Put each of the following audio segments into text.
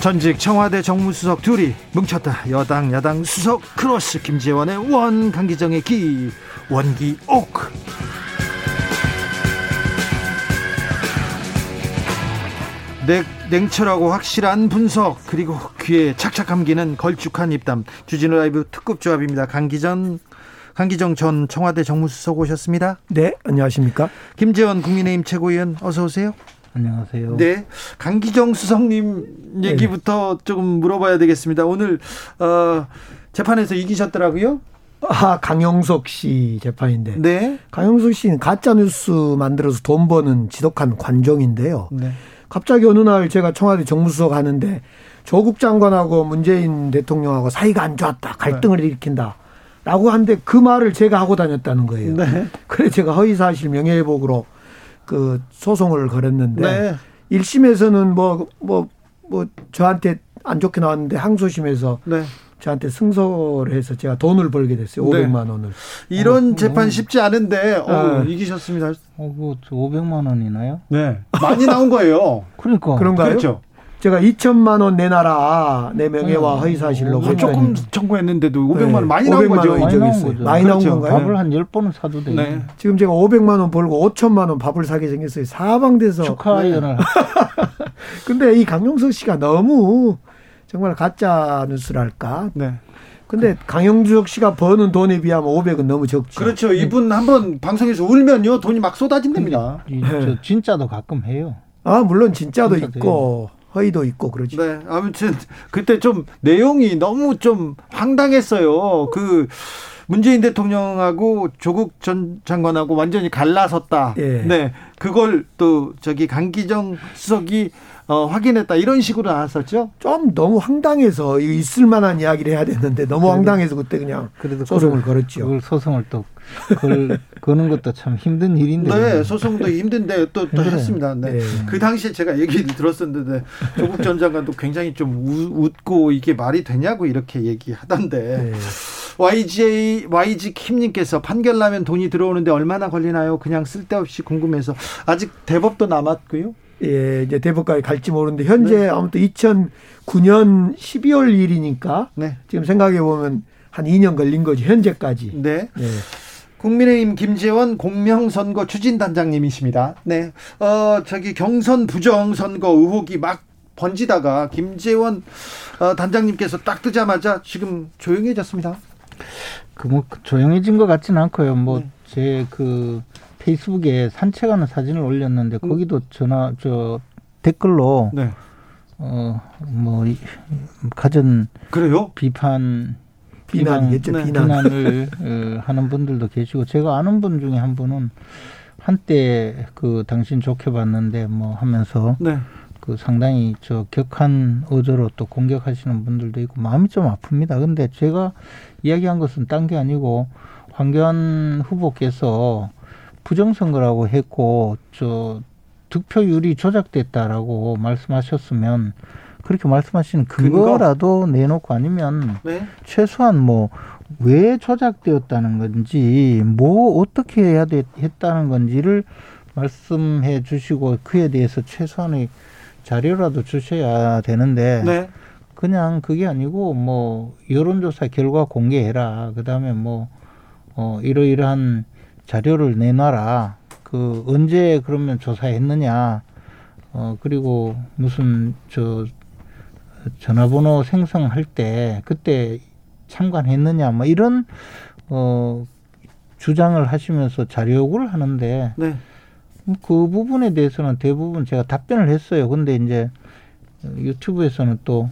전직 청와대 정무수석 둘이 뭉쳤다. 여당 야당 수석 크로스 김재원의 원 강기정의 기 원기옥. 냉, 냉철하고 확실한 분석 그리고 귀에 착착 감기는 걸쭉한 입담 주진우 라이브 특급 조합입니다. 강기정 강기정 전 청와대 정무수석 오셨습니다. 네, 안녕하십니까? 김재원 국민의힘 최고위원 어서 오세요. 안녕하세요. 네, 강기정 수석님 얘기부터 네. 조금 물어봐야 되겠습니다. 오늘 어, 재판에서 이기셨더라고요. 아, 강용석 씨 재판인데. 네. 강용석 씨는 가짜 뉴스 만들어서 돈 버는 지독한 관종인데요. 네. 갑자기 어느 날 제가 청와대 정무수석 하는데 조국 장관하고 문재인 대통령하고 사이가 안 좋았다. 갈등을 네. 일으킨다. 라고 하는데 그 말을 제가 하고 다녔다는 거예요. 네. 그래 제가 허위사실 명예회복으로 그 소송을 걸었는데 네. 1심에서는 뭐 뭐, 뭐 저한테 안 좋게 나왔는데 항소심에서 네. 저한테 승소를 해서 제가 돈을 벌게 됐어요. 500만 네. 원을. 이런 어, 재판 쉽지 않은데 어, 네. 이기셨습니다. 어, 뭐 500만 원이나요? 네. 많이 나온 거예요. 그러니까. 그런가요? 그렇죠. 제가 2천만 원 내놔라 내 명예와 네. 허위 사실로 어, 조금 청구했는데도 500만 원 많이 나온 거죠. 많이 나온 거죠. 많이 나온 그렇죠. 건가요? 밥을 한 10번은 사도 돼요. 네. 지금 제가 500만 원 벌고 5천만 원 밥을 사게 생겼어요. 사방돼서 축하해요. 네. 근데 이 강용석 씨가 너무 정말 가짜 뉴스랄까? 네. 근데 강영주석 씨가 버는 돈에 비하면 500은 너무 적죠. 그렇죠. 이분 한번 방송에서 울면요 돈이 막 쏟아진답니다. 네. 진짜도 가끔 해요. 아 물론 진짜도, 진짜도 있고. 허위도 있고 그렇죠. 네, 아무튼 그때 좀 내용이 너무 좀 황당했어요. 그 문재인 대통령하고 조국 전 장관하고 완전히 갈라섰다. 예. 네, 그걸 또 저기 강기정 수석이 어, 확인했다 이런 식으로 나왔었죠. 좀 너무 황당해서 있을 만한 이야기를 해야 되는데 너무 황당해서 그때 그냥 소송을 걸었죠. 소송을 또 걸, 거는 것도 참 힘든 일인데. 네, 소송도 힘든데 또, 또 했습니다. 네. 네. 그 당시에 제가 얘기를 들었었는데 조국 전 장관도 굉장히 좀 우, 웃고 이게 말이 되냐고 이렇게 얘기하던데. 네. YG, YG 킴님께서 판결 나면 돈이 들어오는데 얼마나 걸리나요? 그냥 쓸데없이 궁금해서. 아직 대법도 남았고요. 예, 이제 대법까지 갈지 모르는데 현재 네. 아무튼 2009년 12월 일이니까 네. 지금 생각해 보면 한 2년 걸린 거지 현재까지. 네. 네. 국민의힘 김재원 공명선거 추진단장님이십니다. 네. 어, 저기 경선 부정선거 의혹이 막 번지다가 김재원 어, 단장님께서 딱 뜨자마자 지금 조용해졌습니다. 그 뭐 조용해진 것 같지는 않고요. 뭐 제그 네. 페이스북에 산책하는 사진을 올렸는데 음. 거기도 전화 저 댓글로 네. 어뭐 가전 그래요? 비판 비난이겠죠 비난, 비난을 어, 하는 분들도 계시고 제가 아는 분 중에 한 분은 한때 그 당신 좋게 봤는데 뭐 하면서 네. 그 상당히 저 격한 어조로 또 공격하시는 분들도 있고 마음이 좀 아픕니다. 근데 제가 이야기한 것은 딴 게 아니고 황교안 후보께서 부정선거라고 했고 저 득표율이 조작됐다라고 말씀하셨으면 그렇게 말씀하시는 근거라도 근거? 내놓고 아니면 네? 최소한 뭐 왜 조작되었다는 건지 뭐 어떻게 해야 돼, 했다는 건지를 말씀해 주시고 그에 대해서 최소한의 자료라도 주셔야 되는데 네. 그냥 그게 아니고 뭐 여론조사 결과 공개해라 그다음에 뭐 어, 이러이러한 자료를 내놔라. 그 언제 그러면 조사했느냐. 어 그리고 무슨 저 전화번호 생성할 때 그때 참관했느냐 뭐 이런 어 주장을 하시면서 자료 요구를 하는데 네. 그 부분에 대해서는 대부분 제가 답변을 했어요. 근데 이제 유튜브에서는 또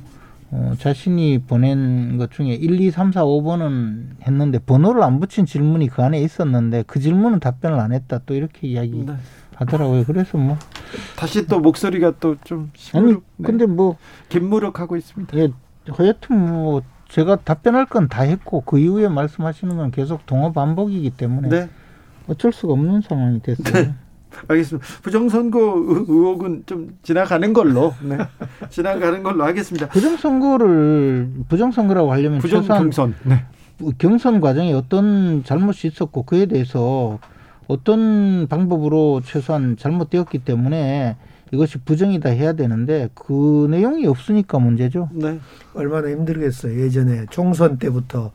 어, 자신이 보낸 것 중에 1, 2, 3, 4, 5번은 했는데 번호를 안 붙인 질문이 그 안에 있었는데 그 질문은 답변을 안 했다. 또 이렇게 이야기 네. 하더라고요. 그래서 뭐 다시 또 목소리가 또 좀 아니 네. 근데 뭐 긴무력하고 있습니다. 예, 하여튼 뭐 제가 답변할 건 다 했고 그 이후에 말씀하시는 건 계속 동어 반복이기 때문에 네. 어쩔 수가 없는 상황이 됐어요. 네. 알겠습니다. 부정선거 의혹은 좀 지나가는 걸로, 네. 지나가는 걸로 하겠습니다. 부정선거를 부정선거라고 하려면 부정 경선, 네. 경선 과정에 어떤 잘못이 있었고 그에 대해서 어떤 방법으로 최소한 잘못되었기 때문에 이것이 부정이다 해야 되는데 그 내용이 없으니까 문제죠. 네. 얼마나 힘들겠어요. 예전에 총선 때부터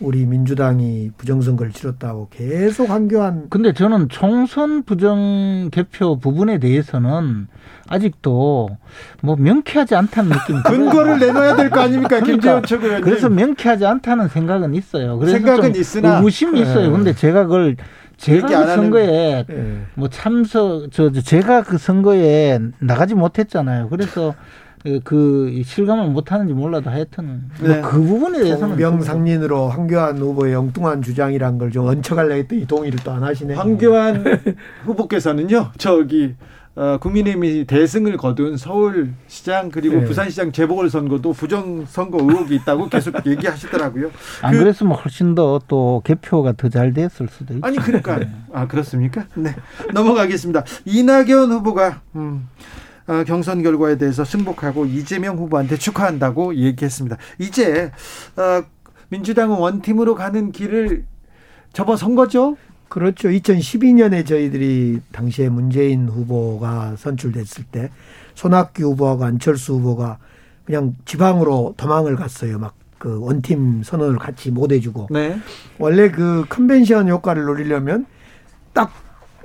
우리 민주당이 부정선거를 치렀다고 계속 한교안. 근데 저는 총선 부정 개표 부분에 대해서는 아직도 뭐 명쾌하지 않다는 느낌이 근거를 내놔야 될 거 아닙니까, 그러니까, 김재원 최고위원님. 그래서 명쾌하지 않다는 생각은 있어요. 그래서 생각은 있으나 의심이 있어요. 네. 근데 제가 그걸 제가 그 선거에 네. 뭐 참석 저, 저 제가 그 선거에 나가지 못했잖아요. 그래서 그, 그 실감을 못하는지 몰라도 하여튼 뭐 네. 뭐 그 부분에 대해서는 명상린으로 황교안 후보의 엉뚱한 주장이란 걸 좀 얹혀갈려 했더니 동의를 또 안 하시네. 황교안 후보께서는요 저기 어, 국민의힘이 대승을 거둔 서울시장 그리고 네. 부산시장 재보궐선거도 부정선거 의혹이 있다고 계속 얘기하시더라고요. 안 그, 랬으면 훨씬 더 또 개표가 더 잘 됐을 수도 있죠. 아니 그러니까 네. 아 그렇습니까? 네 넘어가겠습니다. 이낙연 후보가 음, 어, 경선 결과에 대해서 승복하고 이재명 후보한테 축하한다고 얘기했습니다. 이제 어, 민주당은 원팀으로 가는 길을 접어선 거죠? 그렇죠. 2012년에 저희들이 당시에 문재인 후보가 선출됐을 때 손학규 후보하고 안철수 후보가 그냥 지방으로 도망을 갔어요. 막 그 원팀 선언을 같이 못 해주고. 네. 원래 그 컨벤션 효과를 노리려면 딱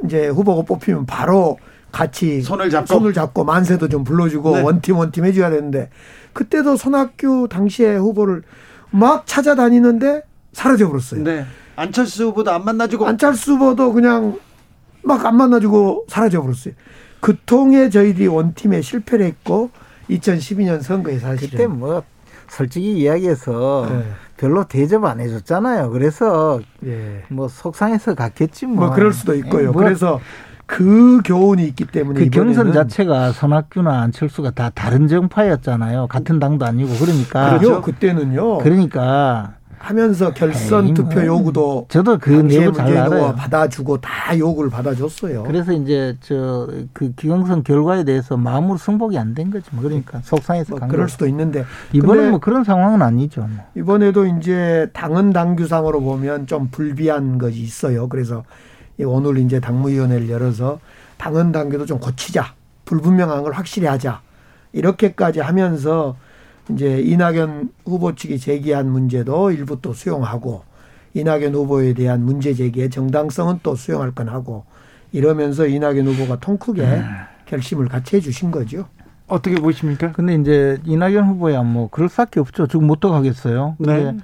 이제 후보가 뽑히면 바로 같이 손을 잡고 손을 잡고 만세도 좀 불러주고 네. 원팀 원팀 해줘야 되는데 그때도 손학규 당시에 후보를 막 찾아다니는데 사라져 버렸어요. 네. 안철수 후보도 안 만나주고 안철수 후보도 그냥 막 안 만나주고 사라져 버렸어요. 그 통에 저희들이 원팀에 실패를 했고 2012년 선거에 사실 그때 뭐 솔직히 이야기해서 네. 별로 대접 안 해줬잖아요. 그래서 네. 뭐 속상해서 갔겠지 뭐. 뭐 그럴 수도 있고요. 네, 뭐 그래서 그 교훈이 있기 때문에 그 경선 자체가 손학규나 안철수가 다 다른 정파였잖아요. 같은 당도 아니고 그러니까 그렇죠. 그때는요. 그러니까 하면서 결선 에이, 투표 요구도 저도 그 내부 잘 알아요. 받아주고 다 요구를 받아줬어요. 그래서 이제 저 그 기경선 결과에 대해서 마음으로 승복이 안 된 거지. 뭐 그러니까 속상해서 뭐 그럴 수도 있는데 이번에 뭐 그런 상황은 아니죠. 뭐. 이번에도 이제 당은 당규상으로 보면 좀 불비한 것이 있어요. 그래서 오늘 이제 당무위원회를 열어서 당은 당규도 좀 고치자. 불분명한 걸 확실히 하자. 이렇게까지 하면서 이제 이낙연 후보 측이 제기한 문제도 일부 또 수용하고 이낙연 후보에 대한 문제 제기의 정당성은 또 수용할 건 하고 이러면서 이낙연 후보가 통 크게 네. 결심을 같이 해 주신 거죠. 어떻게 보십니까? 근데 이제 이낙연 후보야 뭐 그럴 수밖에 없죠. 지금 못 가겠어요. 근데 네.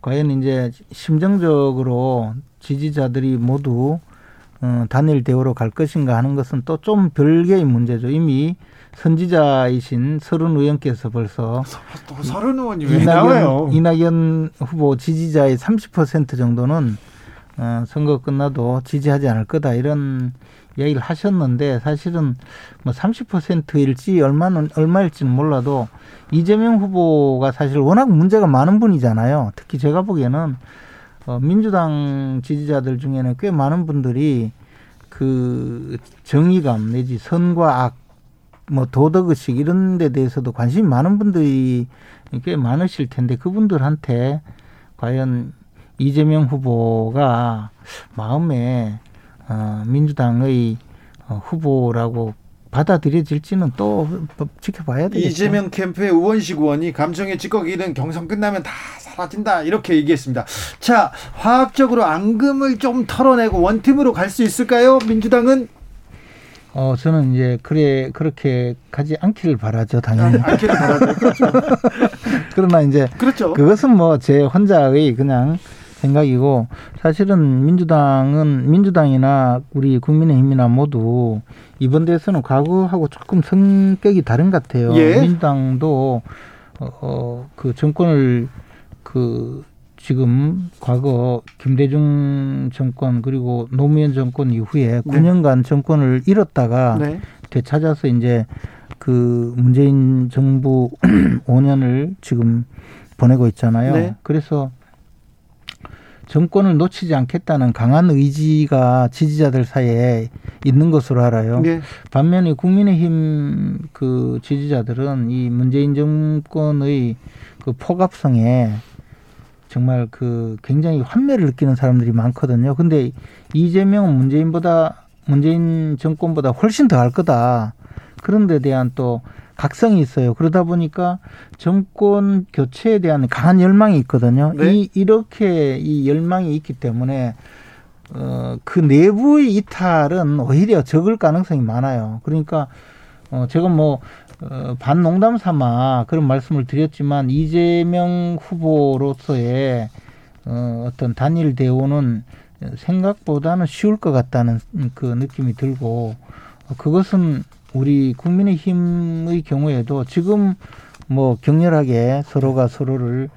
과연 이제 심정적으로 지지자들이 모두 어, 단일 대우로 갈 것인가 하는 것은 또 좀 별개의 문제죠. 이미 선지자이신 서른 의원께서 벌써 서른 의원이 왜 나와요? 이낙연 후보 지지자의 30% 정도는 어, 선거 끝나도 지지하지 않을 거다 이런 얘기를 하셨는데 사실은 뭐 30%일지 얼마는 얼마일지는 몰라도 이재명 후보가 사실 워낙 문제가 많은 분이잖아요. 특히 제가 보기에는 어, 민주당 지지자들 중에는 꽤 많은 분들이 그 정의감 내지 선과 악, 뭐 도덕의식 이런 데 대해서도 관심이 많은 분들이 꽤 많으실 텐데 그분들한테 과연 이재명 후보가 마음에 어, 민주당의 어, 후보라고 받아들여질지는 또 지켜봐야 되겠죠. 이재명 캠프의 우원식 의원이 감정의 찌꺼기는 경선 끝나면 다 사라진다 이렇게 얘기했습니다. 자, 화학적으로 앙금을 좀 털어내고 원팀으로 갈 수 있을까요? 민주당은 어, 저는 이제 그래 그렇게 가지 않기를 바라죠, 당연히. 아, 않기를 바라죠. 그렇죠. 그러나 이제 그렇죠. 그것은 뭐 제 혼자의 그냥 생각이고 사실은 민주당은 민주당이나 우리 국민의힘이나 모두 이번 대선은 과거하고 조금 성격이 다른 것 같아요. 예. 민주당도 어, 어, 그 정권을 그 지금 과거 김대중 정권 그리고 노무현 정권 이후에 네. 9년간 정권을 잃었다가 네. 되찾아서 이제 그 문재인 정부 5년을 지금 보내고 있잖아요. 네. 그래서 정권을 놓치지 않겠다는 강한 의지가 지지자들 사이에 있는 것으로 알아요. 네. 반면에 국민의힘 그 지지자들은 이 문재인 정권의 그 포갑성에 정말 그 굉장히 환멸을 느끼는 사람들이 많거든요. 근데 이재명은 문재인보다 문재인 정권보다 훨씬 더 할 거다. 그런 데 대한 또 각성이 있어요. 그러다 보니까 정권 교체에 대한 강한 열망이 있거든요. 네. 이 이렇게 이 열망이 있기 때문에 어, 그 내부의 이탈은 오히려 적을 가능성이 많아요. 그러니까 어, 제가 뭐 어, 반농담 삼아 그런 말씀을 드렸지만 이재명 후보로서의 어, 어떤 단일 대우는 생각보다는 쉬울 것 같다는 그 느낌이 들고 그것은 우리 국민의힘의 경우에도 지금 뭐 격렬하게 서로가 서로를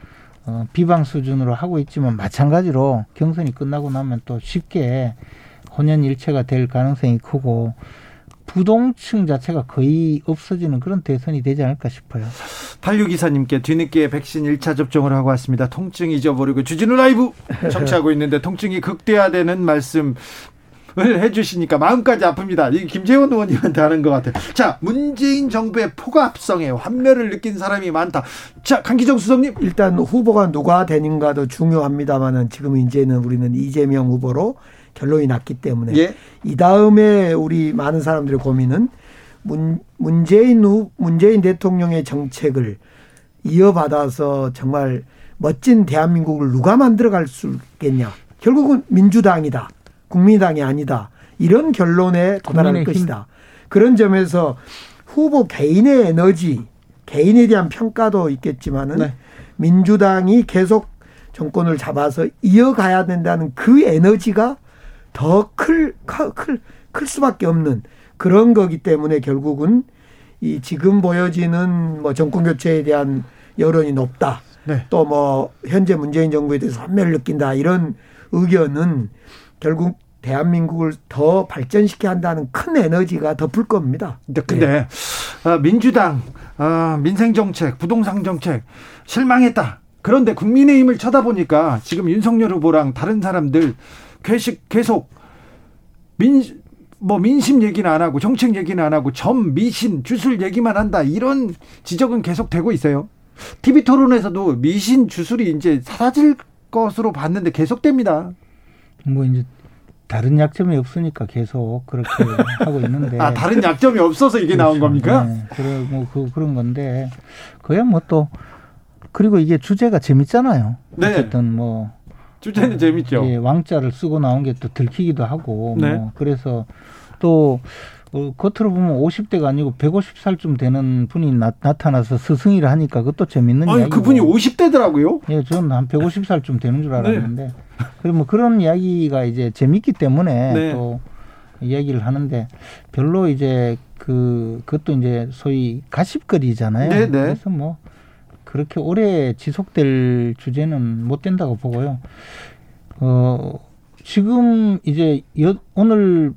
어, 비방 수준으로 하고 있지만 마찬가지로 경선이 끝나고 나면 또 쉽게 혼연일체가 될 가능성이 크고 부동층 자체가 거의 없어지는 그런 대선이 되지 않을까 싶어요. 8624님께 뒤늦게 백신 1차 접종을 하고 왔습니다. 통증 잊어버리고 주진우 라이브 청취하고 있는데 통증이 극대화되는 말씀 을 해주시니까 마음까지 아픕니다. 이 김재원 의원님한테 하는 것 같아요. 자, 문재인 정부의 포갑성에 환멸을 느낀 사람이 많다. 자, 강기정 수석님. 일단 후보가 누가 되는가도 중요합니다만은 지금 이제는 우리는 이재명 후보로 결론이 났기 때문에 예. 이 다음에 우리 많은 사람들의 고민은 문, 문재인 후 문재인 대통령의 정책을 이어받아서 정말 멋진 대한민국을 누가 만들어갈 수 있겠냐. 결국은 민주당이다. 국민당이 아니다. 이런 결론에 도달할 것이다. 그런 점에서 후보 개인의 에너지, 개인에 대한 평가도 있겠지만은 네. 민주당이 계속 정권을 잡아서 이어가야 된다는 그 에너지가 더 클, 클, 클 수밖에 없는 그런 거기 때문에 결국은 이 지금 보여지는 뭐 정권 교체에 대한 여론이 높다. 네. 또뭐 현재 문재인 정부에 대해서 환멸을 느낀다. 이런 의견은 결국 대한민국을 더 발전시켜야 한다는 큰 에너지가 덮을 겁니다. 근데 네. 어, 민주당 어, 민생 정책, 부동산 정책 실망했다. 그런데 국민의힘을 쳐다보니까 지금 윤석열 후보랑 다른 사람들 계속 계속 민 뭐 민심 얘기는 안 하고 정책 얘기는 안 하고 점 미신 주술 얘기만 한다 이런 지적은 계속 되고 있어요. TV 토론에서도 미신 주술이 이제 사라질 것으로 봤는데 계속됩니다. 뭐 이제 다른 약점이 없으니까 계속 그렇게 하고 있는데. 아 다른 약점이 없어서 이게 그렇죠. 나온 겁니까? 네. 그래 뭐 그, 그런 건데 그야 뭐 또 그리고 이게 주제가 재밌잖아요. 네. 어쨌든 뭐 주제는 어, 재밌죠. 예, 왕자를 쓰고 나온 게 또 들키기도 하고 네. 뭐 그래서 또 어, 겉으로 보면 50대가 아니고 150살쯤 되는 분이 나, 타나서 스승이라 하니까 그것도 재밌는 아니, 이야기고. 그분이 50대더라고요. 예, 저는 한 150살쯤 되는 줄 알았는데. 네. 그리고 뭐 그런 이야기가 이제 재밌기 때문에 네. 또 이야기를 하는데 별로 이제 그 그것도 이제 소위 가십거리잖아요. 네, 네. 그래서 뭐 그렇게 오래 지속될 주제는 못 된다고 보고요. 어, 지금 이제 여, 오늘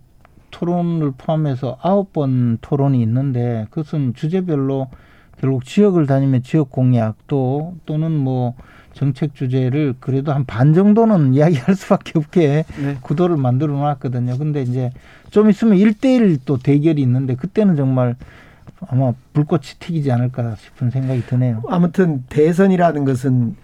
토론을 포함해서 아홉 번 토론이 있는데 그것은 주제별로 결국 지역을 다니면 지역 공약 또 또는 뭐 정책 주제를 그래도 한 반 정도는 이야기할 수밖에 없게 네. 구도를 만들어 놨거든요. 근데 이제 좀 있으면 일대일또 대결이 있는데 그때는 정말 아마 불꽃이 튀기지 않을까 싶은 생각이 드네요. 아무튼 대선이라는 것은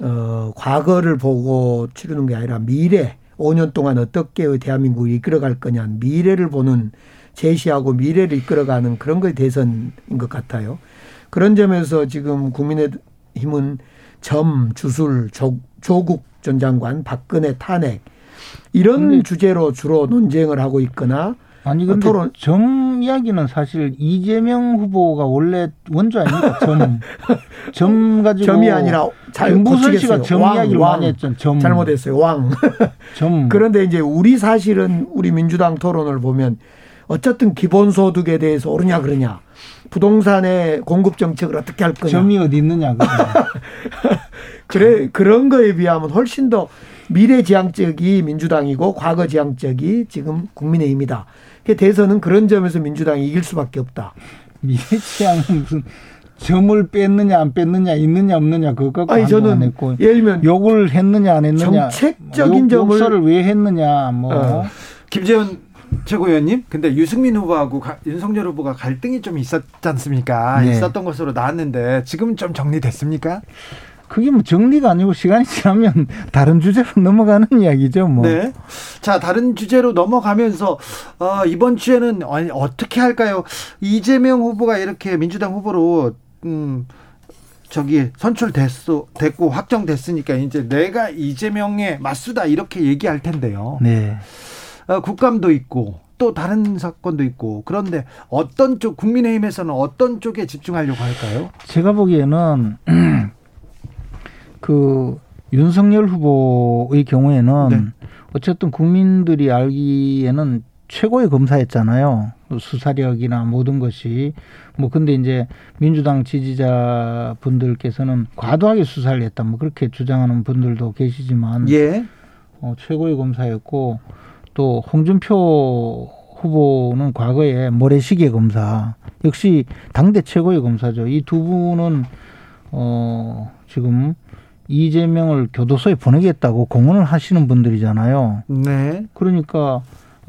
어 과거를 보고 치르는 게 아니라 미래 5년 동안 어떻게 대한민국을 이끌어갈 거냐 미래를 보는 제시하고 미래를 이끌어가는 그런 것이 대선인 것 같아요. 그런 점에서 지금 국민의힘은 점, 주술, 조, 조국 전 장관, 박근혜 탄핵 이런 주제로 주로 논쟁을 하고 있거나 아니 근데 토론. 점 이야기는 사실 이재명 후보가 원래 원조 아닙니까? 점. 점 가지고 점이 아니라 잘무선 씨가 점 왕, 이야기를 왕. 많이 했죠. 점. 잘못했어요. 왕. 점. 그런데 이제 우리 사실은 우리 민주당 토론을 보면 어쨌든 기본소득에 대해서 오르냐 그러냐 부동산의 공급 정책을 어떻게 할 거냐. 점이 어디 있느냐. 그래 그런 거에 비하면 훨씬 더 미래지향적이 민주당이고 과거지향적이 지금 국민의힘이다. 대선은 그런 점에서 민주당이 이길 수밖에 없다. 미래지향은 무슨 점을 뺐느냐 안 뺐느냐 있느냐 없느냐 그거 갖고 아니 저는 했고 예를 들면 욕을 했느냐 안 했느냐 정책적인 점을 욕설을 왜 했느냐 뭐 어. 김재현 최고위원님 근데 유승민 후보하고 가, 윤석열 후보가 갈등이 좀 있었지 않습니까 네. 있었던 것으로 나왔는데 지금 좀 정리됐습니까? 그게 뭐 정리가 아니고 시간이 지나면 다른 주제로 넘어가는 이야기죠, 뭐. 네. 자, 다른 주제로 넘어가면서 어, 이번 주에는 어떻게 할까요? 이재명 후보가 이렇게 민주당 후보로 음 저기 선출됐어 됐고 확정됐으니까 이제 내가 이재명의 맞수다 이렇게 얘기할 텐데요. 네. 어, 국감도 있고 또 다른 사건도 있고 그런데 어떤 쪽 국민의힘에서는 어떤 쪽에 집중하려고 할까요? 제가 보기에는 그 윤석열 후보의 경우에는 네. 어쨌든 국민들이 알기에는 최고의 검사였잖아요. 수사력이나 모든 것이 뭐 근데 이제 민주당 지지자 분들께서는 과도하게 수사를 했다 뭐 그렇게 주장하는 분들도 계시지만 예. 어, 최고의 검사였고 또 홍준표 후보는 과거에 모래시계 검사 역시 당대 최고의 검사죠. 이 두 분은 어 지금 이재명을 교도소에 보내겠다고 공언을 하시는 분들이잖아요. 네. 그러니까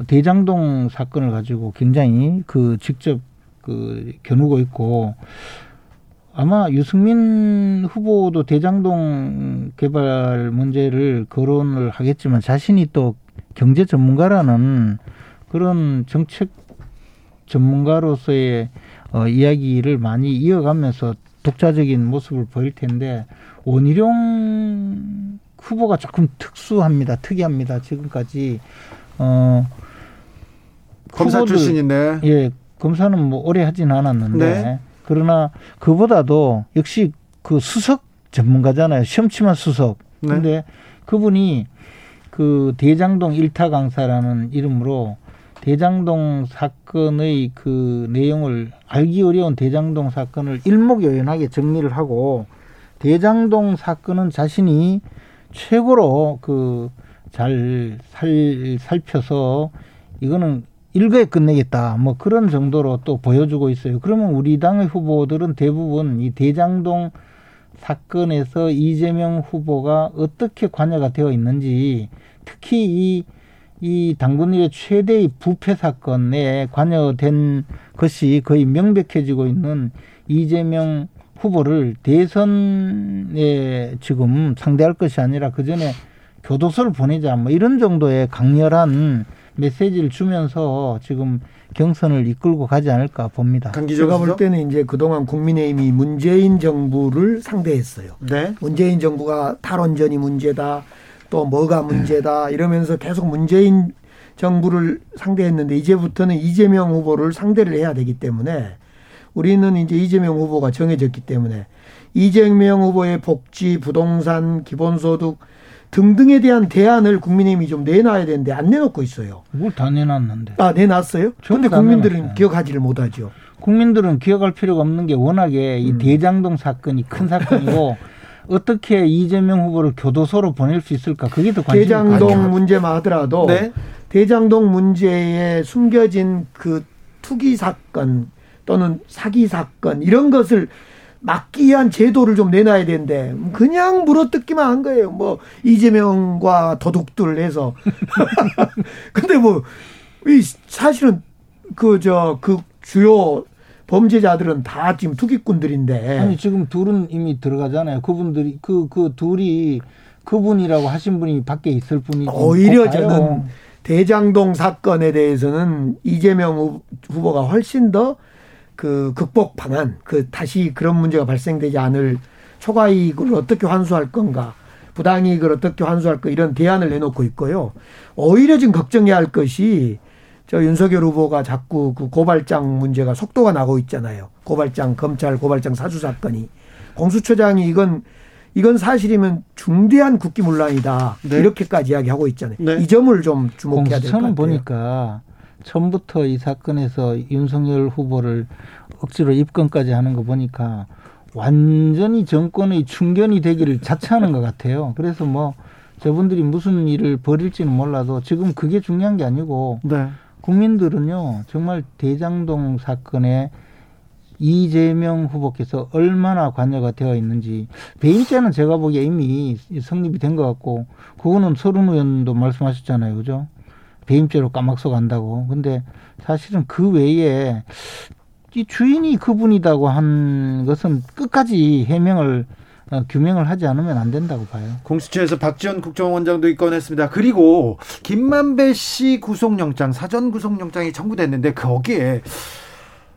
대장동 사건을 가지고 굉장히 그 직접 그 겨누고 있고 아마 유승민 후보도 대장동 개발 문제를 거론을 하겠지만 자신이 또 경제 전문가라는 그런 정책 전문가로서의 어, 이야기를 많이 이어가면서 독자적인 모습을 보일 텐데 원희룡 후보가 조금 특수합니다. 특이합니다. 지금까지 어 검사 후보들, 출신인데 예 검사는 뭐 오래 하진 않았는데 네. 그러나 그보다도 역시 그 수석 전문가잖아요. 시험치만 수석. 네. 근데 그분이 그 대장동 일타 강사라는 이름으로 대장동 사건의 그 내용을 알기 어려운 대장동 사건을 일목요연하게 정리를 하고 대장동 사건은 자신이 최고로 그잘 살펴서 이거는 일거에 끝내겠다. 뭐 그런 정도로 또 보여주고 있어요. 그러면 우리 당의 후보들은 대부분 이 대장동 사건에서 이재명 후보가 어떻게 관여가 되어 있는지 특히 이, 이 당군일의 최대의 부패 사건에 관여된 것이 거의 명백해지고 있는 이재명 후보를 대선에 지금 상대할 것이 아니라 그 전에 교도소를 보내자 뭐 이런 정도의 강렬한 메시지를 주면서 지금 경선을 이끌고 가지 않을까 봅니다. 제가 볼 때는 이제 그동안 국민의힘이 문재인 정부를 상대했어요. 네. 문재인 정부가 탈원전이 문제다. 또 뭐가 문제다. 이러면서 계속 문재인 정부를 상대했는데 이제부터는 이재명 후보를 상대를 해야 되기 때문에 우리는 이제 이재명 후보가 정해졌기 때문에 이재명 후보의 복지, 부동산, 기본소득 등등에 대한 대안을 국민의힘이 좀 내놔야 되는데 안 내놓고 있어요. 뭘 다 내놨는데? 아 내놨어요? 그런데 국민들은 내놨어요. 기억하지를 못하죠. 국민들은 기억할 필요가 없는 게 워낙에 이 음. 대장동 사건이 큰 사건이고 어떻게 이재명 후보를 교도소로 보낼 수 있을까? 그게 더 관심이 대장동 문제만 하더라도 네? 대장동 문제에 숨겨진 그 투기 사건 또는 사기 사건 이런 것을 막기 위한 제도를 좀 내놔야 되는데 그냥 물어뜯기만 한 거예요. 뭐 이재명과 도둑들 해서. 근데 뭐 이 사실은 그 저그 그 주요 범죄자들은 다 지금 투기꾼들인데. 아니 지금 둘은 이미 들어가잖아요. 그분들이 그그 그 둘이 그분이라고 하신 분이 밖에 있을 분이 오히려 저는 대장동 사건에 대해서는 이재명 후보가 훨씬 더 그 극복 방안, 그 다시 그런 문제가 발생되지 않을 초과 이익을 어떻게 환수할 건가, 부당이익을 어떻게 환수할 까 이런 대안을 내놓고 있고요. 오히려 지금 걱정해야 할 것이 저 윤석열 후보가 자꾸 그 고발장 문제가 속도가 나고 있잖아요. 고발장 검찰 고발장 사주 사건이 공수처장이 이건 이건 사실이면 중대한 국기문란이다 네. 이렇게까지 이야기하고 있잖아요. 네. 이 점을 좀 주목해야 될 것 같아요. 보니까 처음부터 이 사건에서 윤석열 후보를 억지로 입건까지 하는 거 보니까 완전히 정권의 충견이 되기를 자처하는 것 같아요. 그래서 뭐 저분들이 무슨 일을 벌일지는 몰라도 지금 그게 중요한 게 아니고 네. 국민들은요 정말 대장동 사건에 이재명 후보께서 얼마나 관여가 되어 있는지 배임죄는 제가 보기에 이미 성립이 된 것 같고 그거는 서른 의원도 말씀하셨잖아요, 그죠? 배임죄로 까막서 간다고. 근데 사실은 그 외에 이 주인이 그분이다고 한 것은 끝까지 해명을 어, 규명을 하지 않으면 안 된다고 봐요. 공수처에서 박지원 국정원장도 입건했습니다. 그리고 김만배 씨 구속영장 사전 구속영장이 청구됐는데 거기에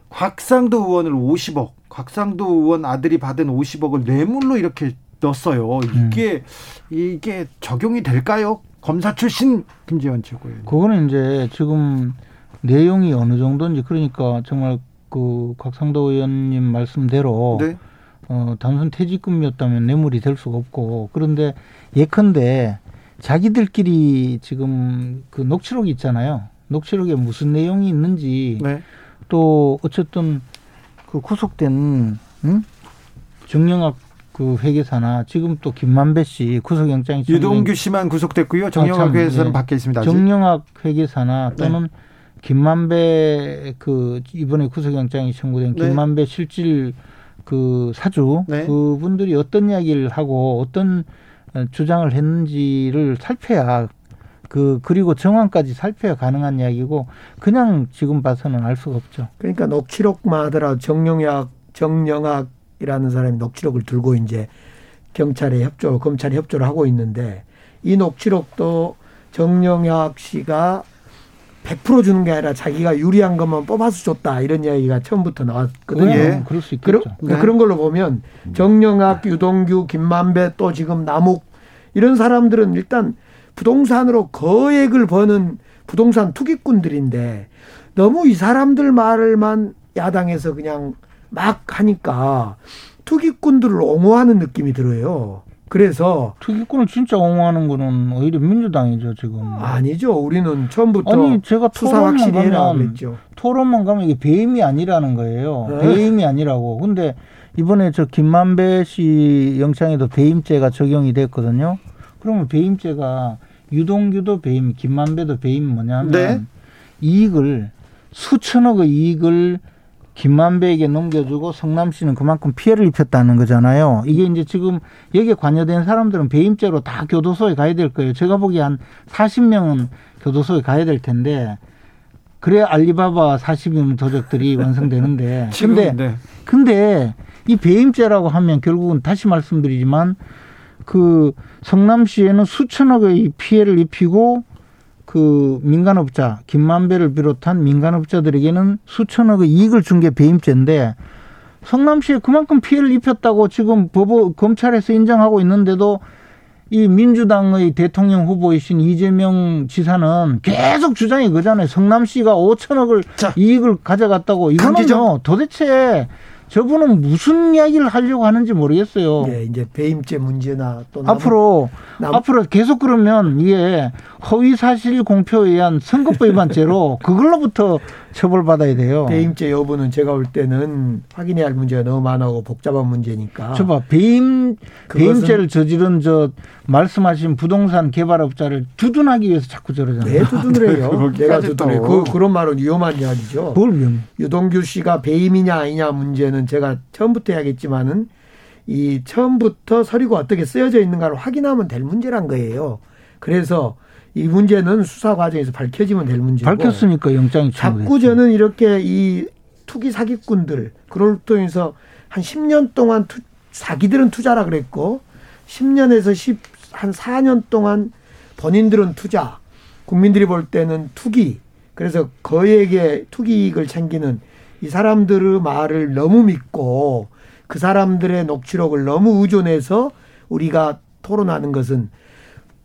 곽상도 의원을 50억, 곽상도 의원 아들이 받은 50억을 뇌물로 이렇게 넣었어요. 이게 음. 이게 적용이 될까요? 검사 출신 김재원 최고위원. 그거는 이제 지금 내용이 어느 정도인지 그러니까 정말 그 곽상도 의원님 말씀대로 네. 어, 단순 퇴직금이었다면 뇌물이 될 수가 없고 그런데 예컨대 자기들끼리 지금 그 녹취록이 있잖아요. 녹취록에 무슨 내용이 있는지 네. 또 어쨌든 그 구속된 응? 정영학 그 회계사나 지금 또 김만배 씨 구속영장이 유동규 씨만 구속됐고요. 정영학 아, 회계사는 네. 밖에 있습니다. 아직. 정영학 회계사나 또는 네. 김만배 그 이번에 구속영장이 청구된 네. 김만배 실질 그 사주 네. 그분들이 어떤 이야기를 하고 어떤 주장을 했는지를 살펴야 그 그리고 정황까지 살펴야 가능한 이야기고 그냥 지금 봐서는 알 수가 없죠. 그러니까 녹취록만 하더라도 정영학 정영학이라는 사람이 녹취록을 들고 이제 경찰에 협조, 검찰에 협조를 하고 있는데 이 녹취록도 정영학 씨가 100% 주는 게 아니라 자기가 유리한 것만 뽑아서 줬다 이런 이야기가 처음부터 나왔거든요. 예. 그럴 수 있겠죠. 그러, 네. 그런 걸로 보면 정영학, 유동규, 김만배 또 지금 남욱 이런 사람들은 일단 부동산으로 거액을 버는 부동산 투기꾼들인데 너무 이 사람들 말만 야당에서 그냥 막 하니까 투기꾼들을 옹호하는 느낌이 들어요. 그래서 투기꾼을 진짜 옹호하는 거는 오히려 민주당이죠 지금. 아니죠. 우리는 처음부터 아니 제가 수사 확실히 해라 그랬죠. 토론만 가면 이게 배임이 아니라는 거예요. 네. 배임이 아니라고. 근데 이번에 저 김만배 씨 영장에도 배임죄가 적용이 됐거든요. 그러면 배임죄가 유동규도 배임, 김만배도 배임 뭐냐면 네. 이익을 수천억의 이익을 김만배에게 넘겨주고 성남 씨는 그만큼 피해를 입혔다는 거잖아요. 이게 이제 지금 여기에 관여된 사람들은 배임죄로 다 교도소에 가야 될 거예요. 제가 보기에 한 40명은 교도소에 가야 될 텐데 그래 알리바바 40인 도적들이 완성되는데 근데 네. 근데 이 배임죄라고 하면 결국은 다시 말씀드리지만 그 성남시에는 수천억의 피해를 입히고 그 민간업자 김만배를 비롯한 민간업자들에게는 수천억의 이익을 준 게 배임죄인데 성남시에 그만큼 피해를 입혔다고 지금 법원 검찰에서 인정하고 있는데도 이 민주당의 대통령 후보이신 이재명 지사는 계속 주장이 그잖아요. 성남시가 5천억을 자, 이익을 가져갔다고 이거는요. 도대체 저분은 무슨 이야기를 하려고 하는지 모르겠어요. 네, 이제 배임죄 문제나 또 앞으로 남... 앞으로 계속 그러면 이게 허위 사실 공표에 의한 선거법 위반죄로 그걸로부터 처벌받아야 돼요. 배임죄 여부는 제가 볼 때는 확인해야 할 문제가 너무 많고 복잡한 문제니까. 저봐 배임 배임죄를 저지른 저 말씀하신 부동산 개발업자를 두둔하기 위해서 자꾸 저러잖아요. 네, 두둔을 해요. 내가 두둔해. 그, 그런 말은 위험한 이야기죠. 뭘 위험? 유동규 씨가 배임이냐 아니냐 문제는 제가 처음부터 해야겠지만은 이 처음부터 서류가 어떻게 쓰여져 있는가를 확인하면 될 문제란 거예요. 그래서 이 문제는 수사 과정에서 밝혀지면 될 문제고 밝혔으니까 영장이 자꾸 저는 이렇게 이 투기 사기꾼들 그걸 통해서 한 10년 동안 투, 사기들은 투자라 그랬고 10년에서 10, 한 4년 동안 본인들은 투자 국민들이 볼 때는 투기 그래서 거액의 투기 이익을 챙기는 이 사람들의 말을 너무 믿고 그 사람들의 녹취록을 너무 의존해서 우리가 토론하는 것은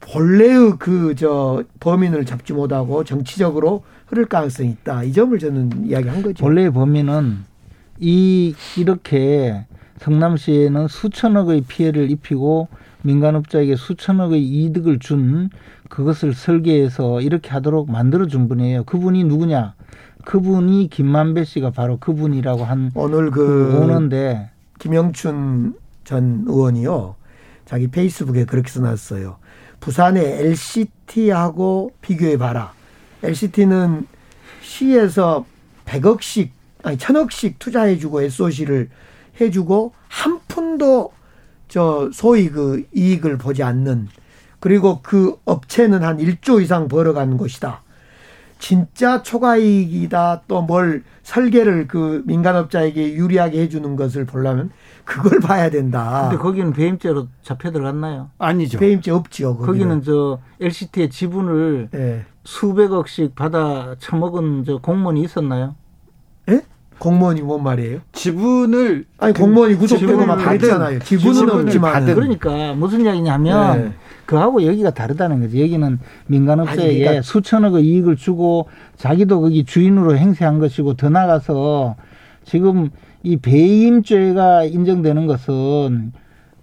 본래의 그 저 범인을 잡지 못하고 정치적으로 흐를 가능성이 있다. 이 점을 저는 이야기한 거죠. 본래의 범인은 이 이렇게 성남시에는 수천억의 피해를 입히고 민간업자에게 수천억의 이득을 준 그것을 설계해서 이렇게 하도록 만들어 준 분이에요. 그분이 누구냐? 그분이 김만배 씨가 바로 그분이라고 한 오늘 그 오는데 김영춘 전 의원이요. 자기 페이스북에 그렇게 써놨어요. 부산의 LCT하고 비교해 봐라. LCT는 시에서 100억씩 아니 천억씩 투자해 주고 SOC를 해 주고 한 푼도 저 소위 그 이익을 보지 않는 그리고 그 업체는 한 1조 이상 벌어가는 곳이다. 진짜 초과이익이다 또 뭘 설계를 그 민간업자에게 유리하게 해주는 것을 보려면 그걸 봐야 된다. 근데 거기는 배임죄로 잡혀 들어갔나요? 아니죠. 배임죄 없지요. 거기는, 거기는 저 LCT의 지분을 네. 수백억씩 받아 처먹은 저 공무원이 있었나요? 예? 공무원이 뭔 말이에요? 지분을 아니 공무원이 구속되고 막 그랬잖아요. 지분은 없지만 그러니까 무슨 이야기냐면 네. 그하고 여기가 다르다는 거지. 여기는 민간업자에게 그러니까 수천억의 이익을 주고 자기도 거기 주인으로 행세한 것이고 더 나가서 지금 이 배임죄가 인정되는 것은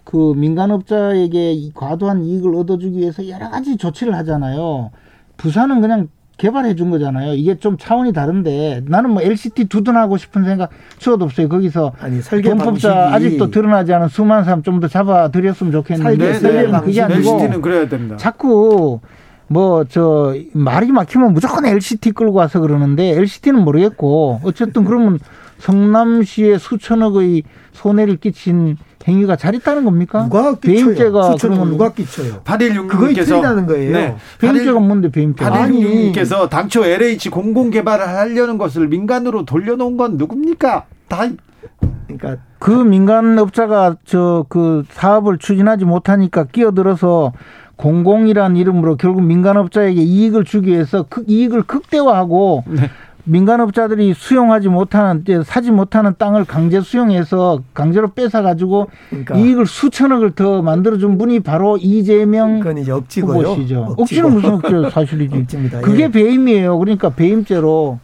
그 민간업자에게 과도한 이익을 얻어주기 위해서 여러 가지 조치를 하잖아요. 부산은 그냥 개발해 준 거잖아요. 이게 좀 차원이 다른데 나는 뭐 LCT 두둔하고 싶은 생각 추워도 없어요. 거기서 아니 설계 돈법자 아직도 드러나지 않은 수많은 사람 좀 더 잡아드렸으면 좋겠는데 설계는 네, 그게 아니고 LCT는 그래야 됩니다. 자꾸 뭐 저 말이 막히면 무조건 LCT 끌고 와서 그러는데 LCT는 모르겠고 어쨌든 그러면 성남시에 수천억의 손해를 끼친 행위가 잘 있다는 겁니까? 누가 배임죄가 그러면 누가 끼쳐요? 816님께서 그거 거예요. 네. 배임죄가 뭔데 배임죄? 816님께서 당초 LH 공공 개발을 하려는 것을 민간으로 돌려놓은 건 누굽니까? 다 그러니까 그 민간 업자가 저 그 사업을 추진하지 못하니까 끼어들어서 공공이란 이름으로 결국 민간업자에게 이익을 주기 위해서 이익을 극대화하고 네. 민간업자들이 수용하지 못하는 사지 못하는 땅을 강제 수용해서 강제로 뺏어 가지고 그러니까. 이익을 수천억을 더 만들어 준 분이 바로 이재명 그건 이제 억지고요. 후보시죠. 억지는 무슨 억지요 사실이지. 억지입니다. 그게 예. 배임이에요. 그러니까 배임죄로.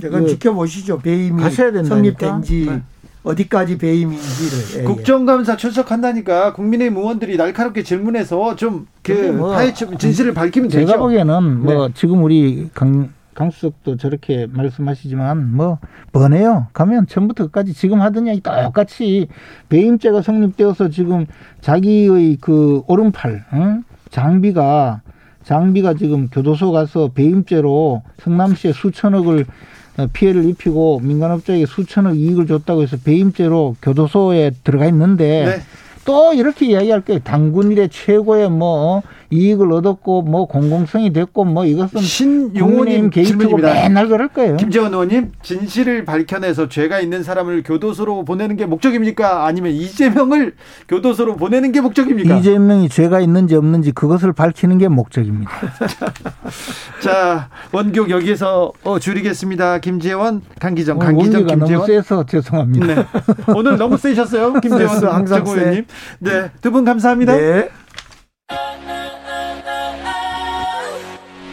그건 지켜보시죠. 배임이 성립된 지 네. 어디까지 배임인지를. 예, 예. 국정감사 출석한다니까 국민의힘 의원들이 날카롭게 질문해서 좀그 뭐 진실을 밝히면 제가 되죠. 제가 보기에는 뭐 네. 지금 우리 강 강수석도 저렇게 말씀하시지만 뭐 뻔해요. 가면 처음부터 끝까지 지금 하던 이야기 똑같이 배임죄가 성립되어서 지금 자기의 그 오른팔 응? 장비가 장비가 지금 교도소 가서 배임죄로 성남시에 수천억을 어, 피해를 입히고 민간업자에게 수천억 이익을 줬다고 해서 배임죄로 교도소에 들어가 있는데 네. 또 이렇게 이야기할 거예요. 당군 일의 최고의 뭐 이익을 얻었고 뭐 공공성이 됐고 뭐 이것은 신용호님 개입이고 맨날 그럴 거예요. 김재원 의원님 진실을 밝혀내서 죄가 있는 사람을 교도소로 보내는 게 목적입니까? 아니면 이재명을 교도소로 보내는 게 목적입니까? 이재명이 죄가 있는지 없는지 그것을 밝히는 게 목적입니다. 자 원격 여기에서 어, 줄이겠습니다. 김재원, 강기정, 강기정, 김재원. 너무 세서 죄송합니다. 네. 오늘 너무 세셨어요, 김재원 항상 의원님. 네, 두 분 감사합니다. 네.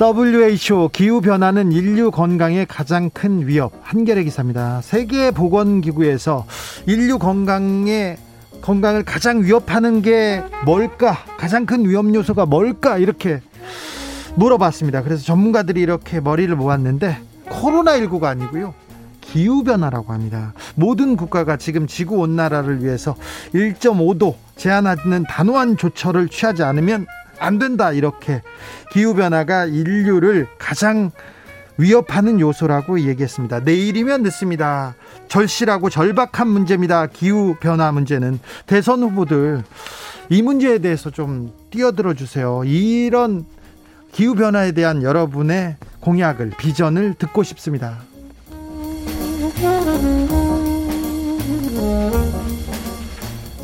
WHO 기후 변화는 인류 건강에 가장 큰 위협 한겨레 기사입니다. 세계 보건 기구에서 인류 건강에 건강을 가장 위협하는 게 뭘까? 가장 큰 위험 요소가 뭘까? 이렇게 물어봤습니다. 그래서 전문가들이 이렇게 머리를 모았는데 코로나19가 아니고요. 기후변화라고 합니다. 모든 국가가 지금 지구 온난화를 위해서 1.5도 제한하는 단호한 조처를 취하지 않으면 안 된다 이렇게 기후 변화가 인류를 가장 위협하는 요소라고 얘기했습니다. 내일이면 늦습니다. 절실하고 절박한 문제입니다. 기후 변화 문제는 대선 후보들 이 문제에 대해서 좀 뛰어들어 주세요. 이런 기후 변화에 대한 여러분의 공약을 비전을 듣고 싶습니다.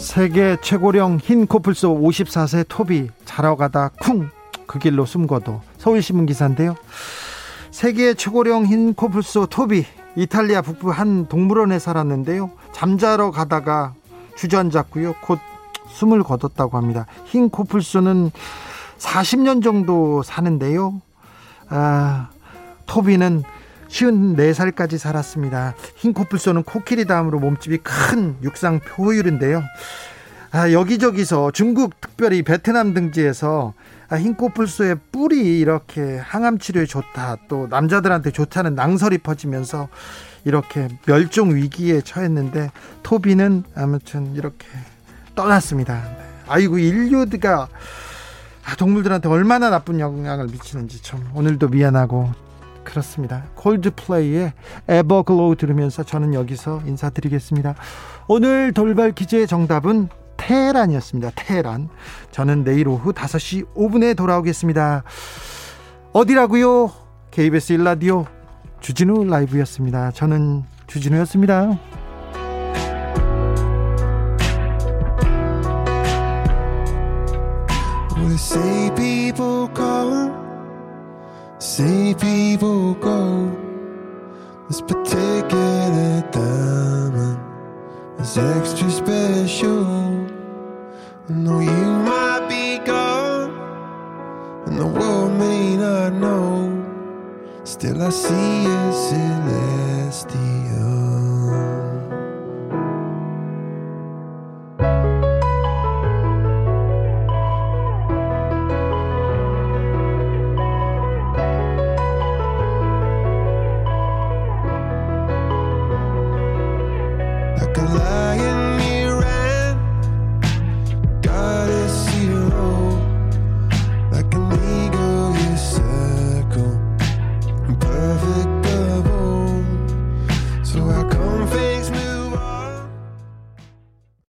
세계 최고령 흰 코뿔소 54세 토비 자러 가다 쿵 그 길로 숨고도 서울신문 기사인데요. 세계 최고령 흰 코뿔소 토비 이탈리아 북부 한 동물원에 살았는데요. 잠자러 가다가 주저앉았고요. 곧 숨을 거뒀다고 합니다. 흰 코뿔소는 40년 정도 사는데요. 아, 토비는 54살까지 살았습니다. 흰 코뿔소는 코끼리 다음으로 몸집이 큰 육상 표율인데요. 아, 여기저기서 중국 특별히 베트남 등지에서 아, 흰 코뿔소의 뿔이 이렇게 항암 치료에 좋다 또 남자들한테 좋다는 낭설이 퍼지면서 이렇게 멸종 위기에 처했는데 토비는 아무튼 이렇게 떠났습니다. 아이고 인류가 동물들한테 얼마나 나쁜 영향을 미치는지 참 오늘도 미안하고 그렇습니다. 콜드플레이의 Everglow 들으면서 저는 여기서 인사드리겠습니다. 오늘 돌발 퀴즈의 정답은 테란이었습니다. 테란. 저는 내일 오후 5시 5분에 돌아오겠습니다. 어디라고요? KBS 1라디오 주진우 라이브였습니다. 저는 주진우였습니다. say say people go. This particular diamond is extra special. I know you might be gone, and the world may not know. Still, I see a celestial.